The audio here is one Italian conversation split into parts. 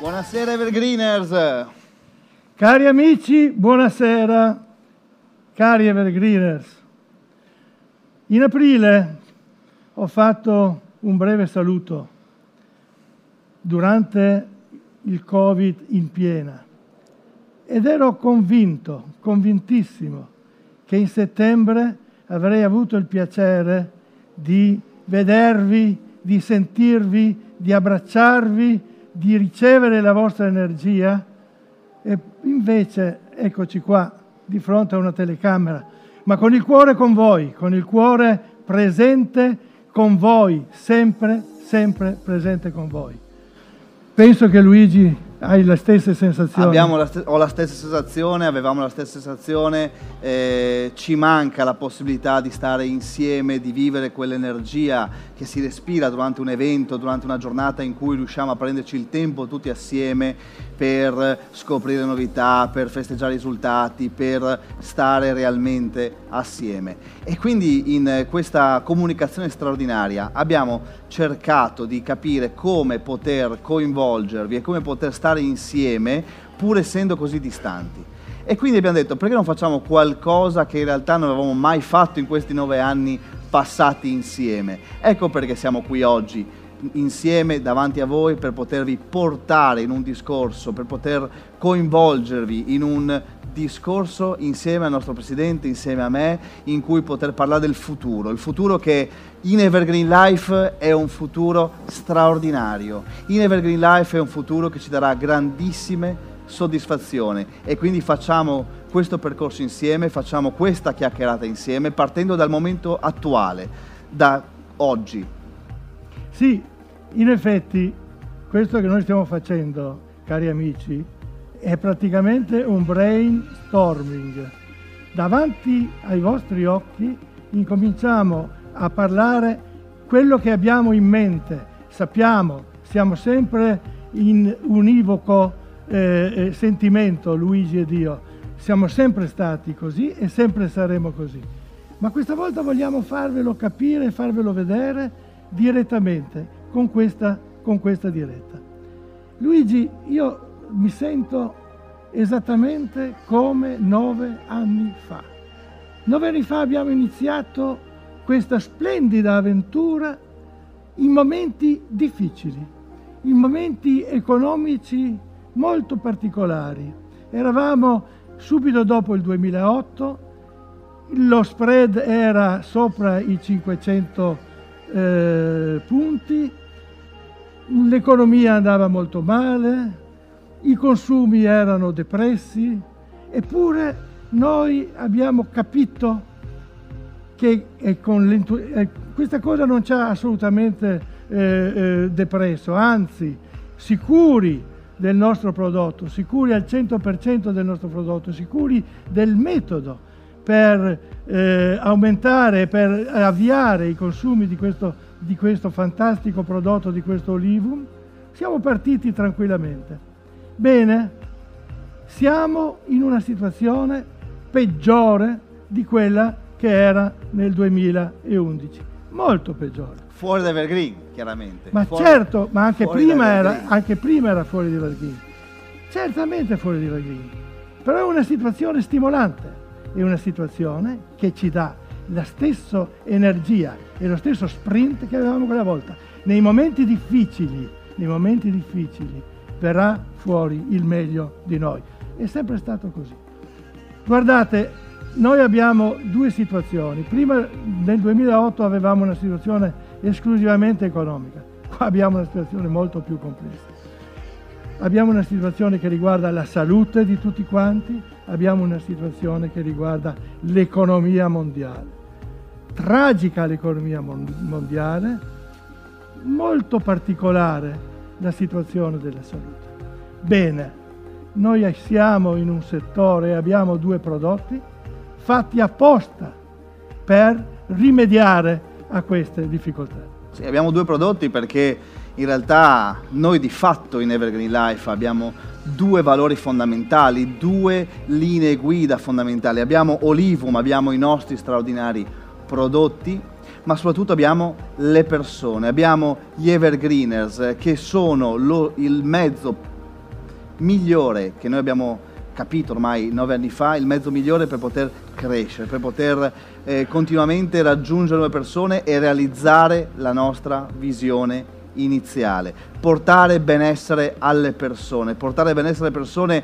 Buonasera Evergreeners! Cari amici, buonasera. Cari Evergreeners, in aprile ho fatto un breve saluto durante il Covid in piena ed ero convinto, convintissimo, che in settembre avrei avuto il piacere di vedervi, di sentirvi, di abbracciarvi, di ricevere la vostra energia e invece eccoci qua di fronte a una telecamera, ma con il cuore con voi, con il cuore presente con voi, sempre, sempre presente con voi. Penso che Luigi hai le stesse sensazioni. La st- ho la stessa sensazione, avevamo la stessa sensazione, eh, ci manca la possibilità di stare insieme, di vivere quell'energia che si respira durante un evento, durante una giornata in cui riusciamo a prenderci il tempo tutti assieme per scoprire novità, per festeggiare risultati, per stare realmente assieme. E quindi in questa comunicazione straordinaria abbiamo cercato di capire come poter coinvolgervi e come poter stare stare insieme pur essendo così distanti. E quindi abbiamo detto perché non facciamo qualcosa che in realtà non avevamo mai fatto in questi nove anni passati insieme. Ecco perché siamo qui oggi insieme davanti a voi per potervi portare in un discorso, per poter coinvolgervi in un discorso insieme al nostro Presidente, insieme a me, in cui poter parlare del futuro, il futuro che in Evergreen Life è un futuro straordinario, in Evergreen Life è un futuro che ci darà grandissime soddisfazioni. E quindi facciamo questo percorso insieme, facciamo questa chiacchierata insieme partendo dal momento attuale, da oggi. Sì, in effetti questo che noi stiamo facendo, cari amici, è praticamente un brainstorming. Davanti ai vostri occhi incominciamo a parlare quello che abbiamo in mente. Sappiamo, siamo sempre in univoco eh, eh sentimento, Luigi ed io. Siamo sempre stati così e sempre saremo così. Ma questa volta vogliamo farvelo capire farvelo vedere direttamente con questa, con questa diretta. Luigi, io mi sento esattamente come nove anni fa. Nove anni fa abbiamo iniziato questa splendida avventura in momenti difficili, in momenti economici molto particolari. Eravamo subito dopo il 2008, lo spread era sopra i 500 eh, punti, l'economia andava molto male, i consumi erano depressi, eppure noi abbiamo capito che eh, questa cosa non ci ha assolutamente eh, eh, depresso, anzi sicuri del nostro prodotto, sicuri al 100% del nostro prodotto, sicuri del metodo per eh, aumentare, per avviare i consumi di questo, di questo fantastico prodotto, di questo olivum, siamo partiti tranquillamente. Bene, siamo in una situazione peggiore di quella che era nel 2011, molto peggiore. Fuori da Evergreen, chiaramente. Ma fuori, certo, ma anche prima, era, anche prima, era, fuori di Evergreen. Certamente fuori di Evergreen. Però è una situazione stimolante, è una situazione che ci dà la stessa energia e lo stesso sprint che avevamo quella volta. Nei momenti difficili, nei momenti difficili, verrà fuori il meglio di noi. È sempre stato così. Guardate, noi abbiamo due situazioni. Prima nel 2008 avevamo una situazione esclusivamente economica, qua abbiamo una situazione molto più complessa. Abbiamo una situazione che riguarda la salute di tutti quanti, abbiamo una situazione che riguarda l'economia mondiale. Tragica l'economia mondiale, molto particolare la situazione della salute. Bene, noi siamo in un settore e abbiamo due prodotti fatti apposta per rimediare a queste difficoltà. Sì, abbiamo due prodotti perché in realtà noi di fatto in Evergreen Life abbiamo due valori fondamentali, due linee guida fondamentali. Abbiamo Olivum, abbiamo i nostri straordinari prodotti ma soprattutto abbiamo le persone, abbiamo gli evergreeners che sono lo, il mezzo migliore che noi abbiamo capito ormai nove anni fa, il mezzo migliore per poter crescere, per poter eh, continuamente raggiungere nuove persone e realizzare la nostra visione iniziale, portare benessere alle persone, portare benessere alle persone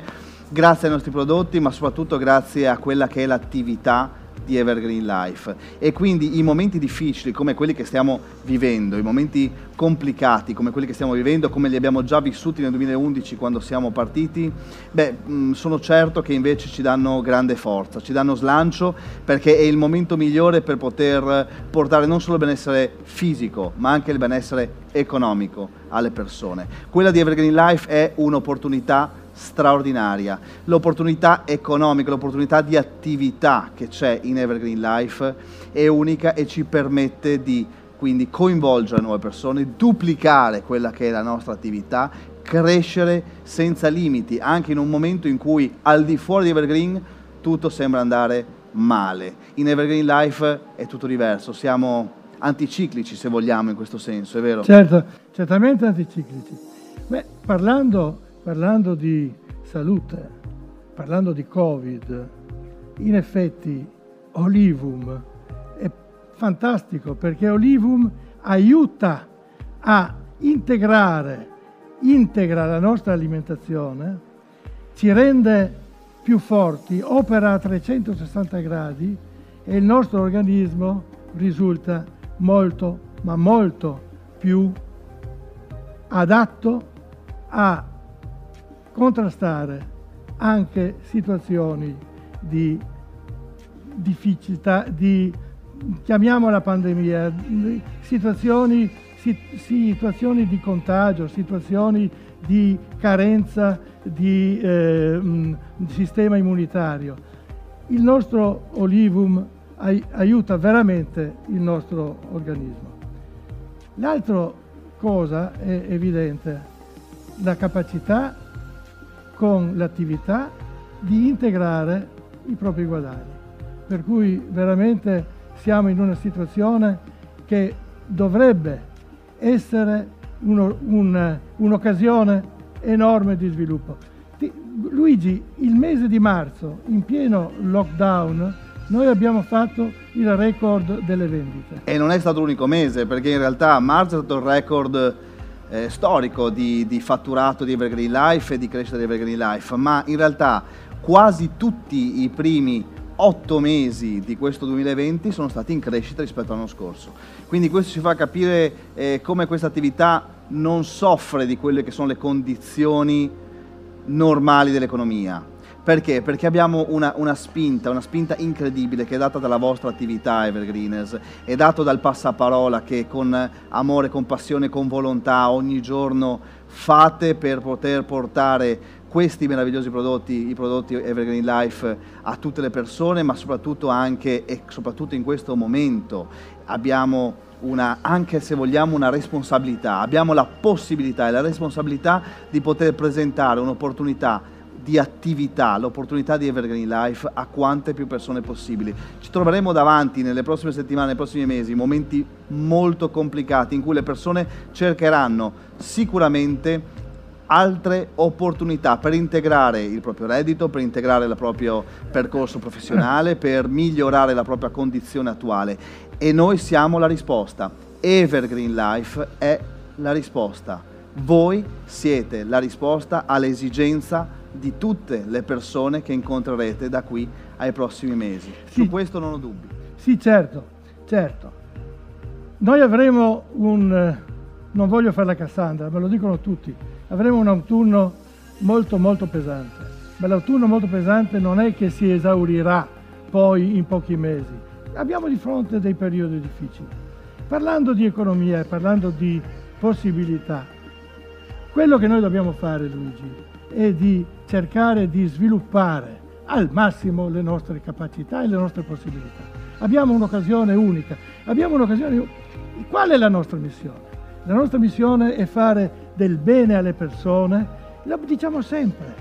grazie ai nostri prodotti, ma soprattutto grazie a quella che è l'attività di Evergreen Life e quindi i momenti difficili come quelli che stiamo vivendo, i momenti complicati come quelli che stiamo vivendo, come li abbiamo già vissuti nel 2011 quando siamo partiti, beh, mm, sono certo che invece ci danno grande forza, ci danno slancio perché è il momento migliore per poter portare non solo il benessere fisico, ma anche il benessere economico alle persone. Quella di Evergreen Life è un'opportunità straordinaria. L'opportunità economica, l'opportunità di attività che c'è in Evergreen Life è unica e ci permette di quindi coinvolgere nuove persone, duplicare quella che è la nostra attività, crescere senza limiti, anche in un momento in cui al di fuori di Evergreen tutto sembra andare male. In Evergreen Life è tutto diverso, siamo anticiclici se vogliamo in questo senso, è vero? Certo, certamente anticiclici. Beh, parlando parlando di salute, parlando di Covid, in effetti Olivum è fantastico perché Olivum aiuta a integrare, integra la nostra alimentazione, ci rende più forti, opera a 360 gradi e il nostro organismo risulta molto, ma molto più adatto a contrastare anche situazioni di difficoltà, di chiamiamola pandemia, situazioni, situazioni di contagio, situazioni di carenza di eh, sistema immunitario. Il nostro olivum aiuta veramente il nostro organismo. L'altra cosa è evidente, la capacità con l'attività di integrare i propri guadagni. Per cui veramente siamo in una situazione che dovrebbe essere uno, un, un'occasione enorme di sviluppo. Ti, Luigi, il mese di marzo, in pieno lockdown, noi abbiamo fatto il record delle vendite. E non è stato l'unico mese, perché in realtà marzo è stato il record eh, storico di, di, fatturato di Evergreen Life e di crescita di Evergreen Life, ma in realtà quasi tutti i primi otto mesi di questo 2020 sono stati in crescita rispetto all'anno scorso. Quindi questo ci fa capire eh, come questa attività non soffre di quelle che sono le condizioni normali dell'economia perché? Perché abbiamo una, una, spinta, una spinta incredibile che è data dalla vostra attività Evergreeners, è dato dal passaparola che con amore, con passione, con volontà ogni giorno fate per poter portare questi meravigliosi prodotti, i prodotti Evergreen Life, a tutte le persone, ma soprattutto anche e soprattutto in questo momento. Abbiamo una, anche se vogliamo una responsabilità, abbiamo la possibilità e la responsabilità di poter presentare un'opportunità di attività, l'opportunità di Evergreen Life a quante più persone possibili. Ci troveremo davanti nelle prossime settimane, nei prossimi mesi, momenti molto complicati in cui le persone cercheranno sicuramente altre opportunità per integrare il proprio reddito, per integrare il proprio percorso professionale, per migliorare la propria condizione attuale. E noi siamo la risposta. Evergreen Life è la risposta. Voi siete la risposta all'esigenza di tutte le persone che incontrerete da qui ai prossimi mesi. Sì. Su questo non ho dubbi. Sì, certo, certo. Noi avremo un, non voglio fare la Cassandra, me lo dicono tutti, avremo un autunno molto molto pesante. Ma l'autunno molto pesante non è che si esaurirà poi in pochi mesi. Abbiamo di fronte dei periodi difficili. Parlando di economia e parlando di possibilità, quello che noi dobbiamo fare, Luigi, è di cercare di sviluppare al massimo le nostre capacità e le nostre possibilità. Abbiamo un'occasione unica, abbiamo un'occasione Qual è la nostra missione? La nostra missione è fare del bene alle persone, lo diciamo sempre,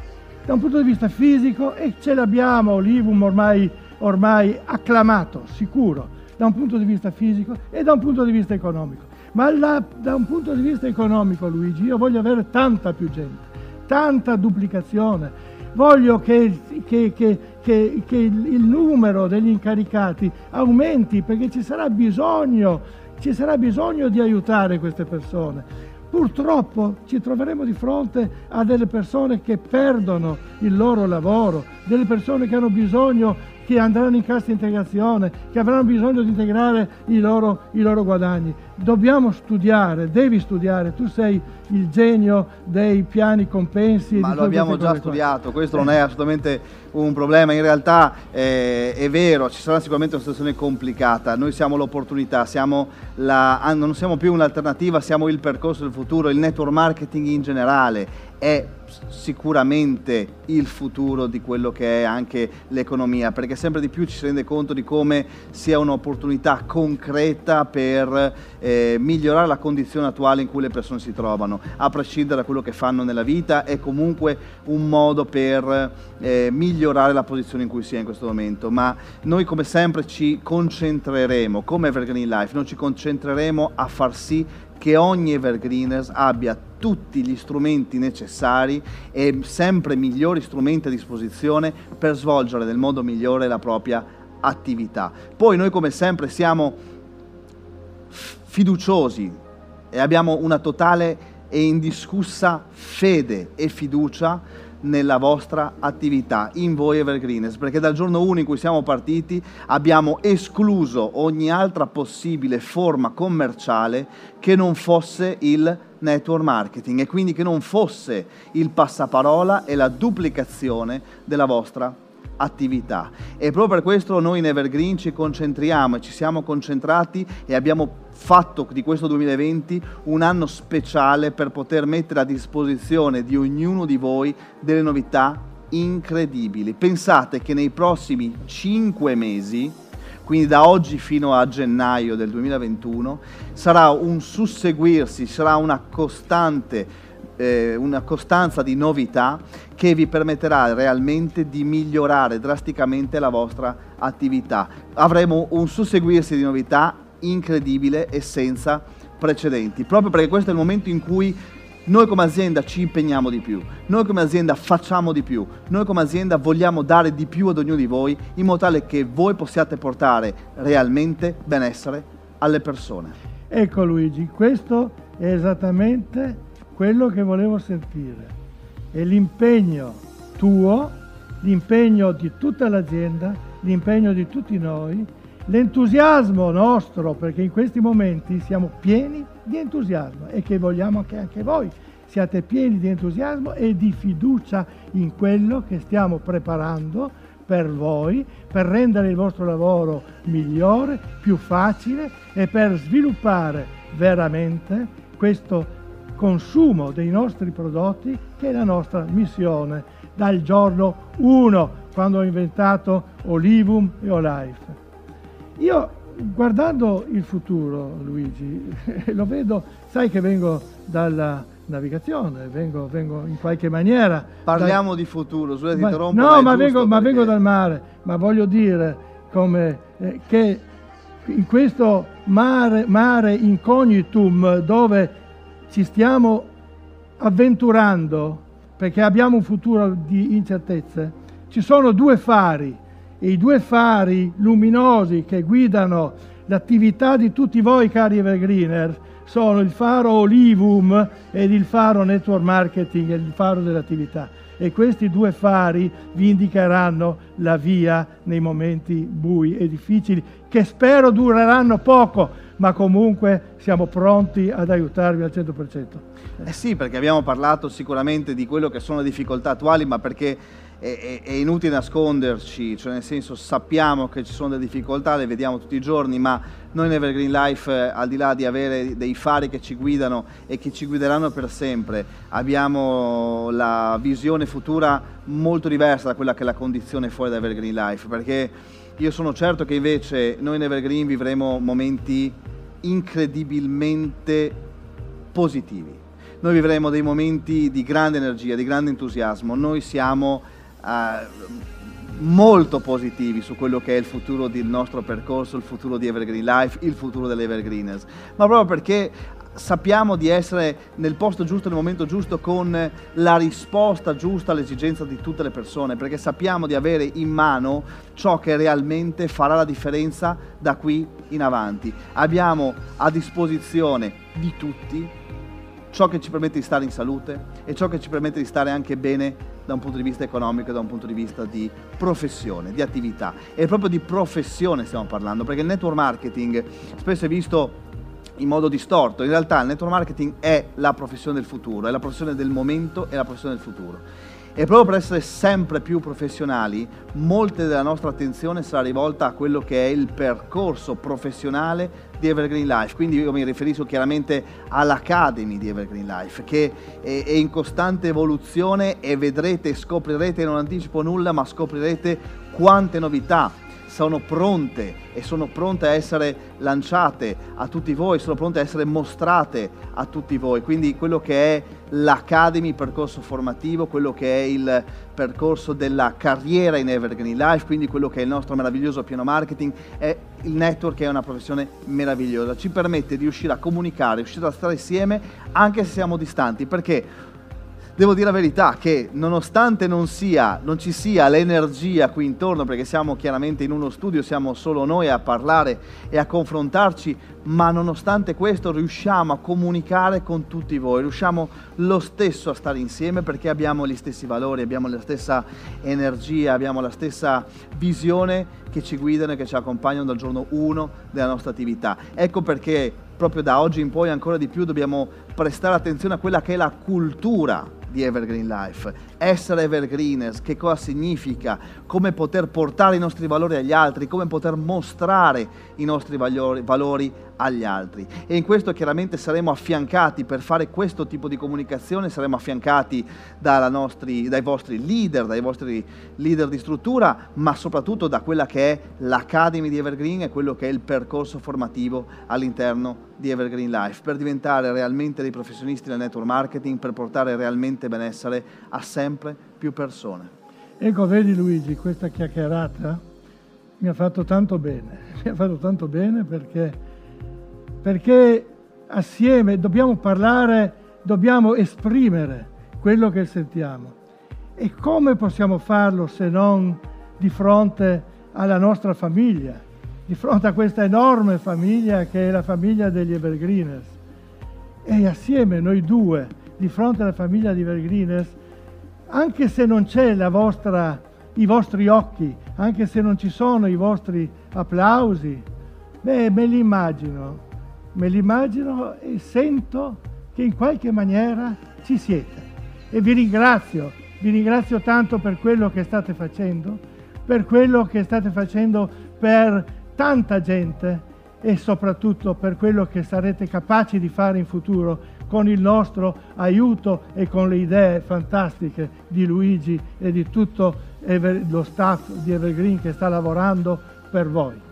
da un punto di vista fisico e ce l'abbiamo, Olivum ormai, ormai acclamato, sicuro, da un punto di vista fisico e da un punto di vista economico. Ma la, da un punto di vista economico, Luigi, io voglio avere tanta più gente tanta duplicazione. Voglio che, che, che, che il numero degli incaricati aumenti perché ci sarà bisogno, ci sarà bisogno di aiutare queste persone. Purtroppo ci troveremo di fronte a delle persone che perdono il loro lavoro, delle persone che hanno bisogno che andranno in cassa integrazione, che avranno bisogno di integrare i loro, i loro guadagni. Dobbiamo studiare, devi studiare, tu sei il genio dei piani compensi. Ma lo abbiamo già studiato, questo non è assolutamente un problema, in realtà eh, è vero, ci sarà sicuramente una situazione complicata, noi siamo l'opportunità, siamo la, ah, non siamo più un'alternativa, siamo il percorso del futuro, il network marketing in generale è sicuramente il futuro di quello che è anche l'economia, perché sempre di più ci si rende conto di come sia un'opportunità concreta per eh, migliorare la condizione attuale in cui le persone si trovano, a prescindere da quello che fanno nella vita, è comunque un modo per eh, migliorare la posizione in cui si è in questo momento, ma noi come sempre ci concentreremo, come Evergreen Life, noi ci concentreremo a far sì che ogni Evergreeners abbia tutti gli strumenti necessari e sempre migliori strumenti a disposizione per svolgere nel modo migliore la propria attività. Poi noi come sempre siamo fiduciosi e abbiamo una totale e indiscussa fede e fiducia nella vostra attività, in voi Evergreeners, perché dal giorno 1 in cui siamo partiti abbiamo escluso ogni altra possibile forma commerciale che non fosse il network marketing e quindi che non fosse il passaparola e la duplicazione della vostra attività. E proprio per questo noi in Evergreen ci concentriamo e ci siamo concentrati e abbiamo fatto di questo 2020 un anno speciale per poter mettere a disposizione di ognuno di voi delle novità incredibili. Pensate che nei prossimi 5 mesi, quindi da oggi fino a gennaio del 2021, sarà un susseguirsi, sarà una costante eh, una costanza di novità che vi permetterà realmente di migliorare drasticamente la vostra attività. Avremo un susseguirsi di novità incredibile e senza precedenti, proprio perché questo è il momento in cui noi come azienda ci impegniamo di più, noi come azienda facciamo di più, noi come azienda vogliamo dare di più ad ognuno di voi in modo tale che voi possiate portare realmente benessere alle persone. Ecco Luigi, questo è esattamente quello che volevo sentire. È l'impegno tuo, l'impegno di tutta l'azienda, l'impegno di tutti noi l'entusiasmo nostro, perché in questi momenti siamo pieni di entusiasmo e che vogliamo che anche voi siate pieni di entusiasmo e di fiducia in quello che stiamo preparando per voi, per rendere il vostro lavoro migliore, più facile e per sviluppare veramente questo consumo dei nostri prodotti che è la nostra missione dal giorno 1 quando ho inventato Olivum e Olife. Io guardando il futuro, Luigi, lo vedo, sai che vengo dalla navigazione, vengo, vengo in qualche maniera... Parliamo da... di futuro, scusate, ma, interrompo. No, ma, vengo, ma vengo, dal mare, ma voglio dire come, eh, che in questo mare, mare incognitum dove ci stiamo avventurando, perché abbiamo un futuro di incertezze, ci sono due fari e i due fari luminosi che guidano l'attività di tutti voi cari evergreener sono il faro Olivum ed il faro Network Marketing, il faro dell'attività. E questi due fari vi indicheranno la via nei momenti bui e difficili, che spero dureranno poco, ma comunque siamo pronti ad aiutarvi al 100%. Eh sì, perché abbiamo parlato sicuramente di quello che sono le difficoltà attuali, ma perché è, è, inutile nasconderci, cioè nel senso sappiamo che ci sono delle difficoltà, le vediamo tutti i giorni, ma noi in Evergreen Life, eh, al di là di avere dei fari che ci guidano e che ci guideranno per sempre, abbiamo la visione futura molto diversa da quella che è la condizione fuori da Evergreen Life, perché io sono certo che invece noi in Evergreen vivremo momenti incredibilmente positivi. Noi vivremo dei momenti di grande energia, di grande entusiasmo. Noi siamo uh, molto positivi su quello che è il futuro del nostro percorso, il futuro di Evergreen Life, il futuro dell'Evergreeners, ma proprio perché sappiamo di essere nel posto giusto, nel momento giusto, con la risposta giusta all'esigenza di tutte le persone, perché sappiamo di avere in mano ciò che realmente farà la differenza da qui in avanti. Abbiamo a disposizione di tutti ciò che ci permette di stare in salute e ciò che ci permette di stare anche bene da un punto di vista economico da un punto di vista di professione, di attività. E proprio di professione stiamo parlando, perché il network marketing spesso è visto in modo distorto. In realtà il network marketing è la professione del futuro, è la professione del momento e la professione del futuro. E proprio per essere sempre più professionali, molta della nostra attenzione sarà rivolta a quello che è il percorso professionale di Evergreen Life. Quindi io mi riferisco chiaramente all'Academy di Evergreen Life, che è, in costante evoluzione e vedrete, scoprirete, non anticipo nulla, ma scoprirete quante novità sono pronte e sono pronte a essere lanciate a tutti voi, sono pronte a essere mostrate a tutti voi. Quindi quello che è l'Academy, il percorso formativo, quello che è il percorso della carriera in Evergreen Life, quindi quello che è il nostro meraviglioso piano marketing, è il network è una professione meravigliosa, ci permette di riuscire a comunicare, riuscire a stare insieme anche se siamo distanti, perché devo dire la verità che nonostante non, sia, non ci sia l'energia qui intorno, perché siamo chiaramente in uno studio, siamo solo noi a parlare e a confrontarci, ma nonostante questo riusciamo a comunicare con tutti voi, riusciamo lo stesso a stare insieme perché abbiamo gli stessi valori, abbiamo la stessa energia, abbiamo la stessa visione che ci guidano e che ci accompagnano dal giorno 1 della nostra attività. Ecco perché proprio da oggi in poi ancora di più dobbiamo prestare attenzione a quella che è la cultura di Evergreen Life. Essere evergreeners, che cosa significa, come poter portare i nostri valori agli altri, come poter mostrare i nostri valori, valori agli altri. E in questo chiaramente saremo affiancati per fare questo tipo di comunicazione, saremo affiancati nostri, dai vostri leader, dai vostri leader di struttura, ma soprattutto da quella che è l'Academy di Evergreen e quello che è il percorso formativo all'interno di Evergreen Life, per diventare realmente dei professionisti del network marketing, per portare realmente benessere a sempre più persone. Ecco, vedi Luigi, questa chiacchierata mi ha fatto tanto bene, mi ha fatto tanto bene perché perché assieme dobbiamo parlare, dobbiamo esprimere quello che sentiamo. E come possiamo farlo se non di fronte alla nostra famiglia, di fronte a questa enorme famiglia che è la famiglia degli Evergreeners? E assieme noi due, di fronte alla famiglia di Evergreeners, anche se non c'è la vostra, i vostri occhi, anche se non ci sono i vostri applausi, beh, me li immagino me l'immagino e sento che in qualche maniera ci siete. E vi ringrazio, vi ringrazio tanto per quello che state facendo, per quello che state facendo per tanta gente e soprattutto per quello che sarete capaci di fare in futuro con il nostro aiuto e con le idee fantastiche di Luigi e di tutto lo staff di Evergreen che sta lavorando per voi.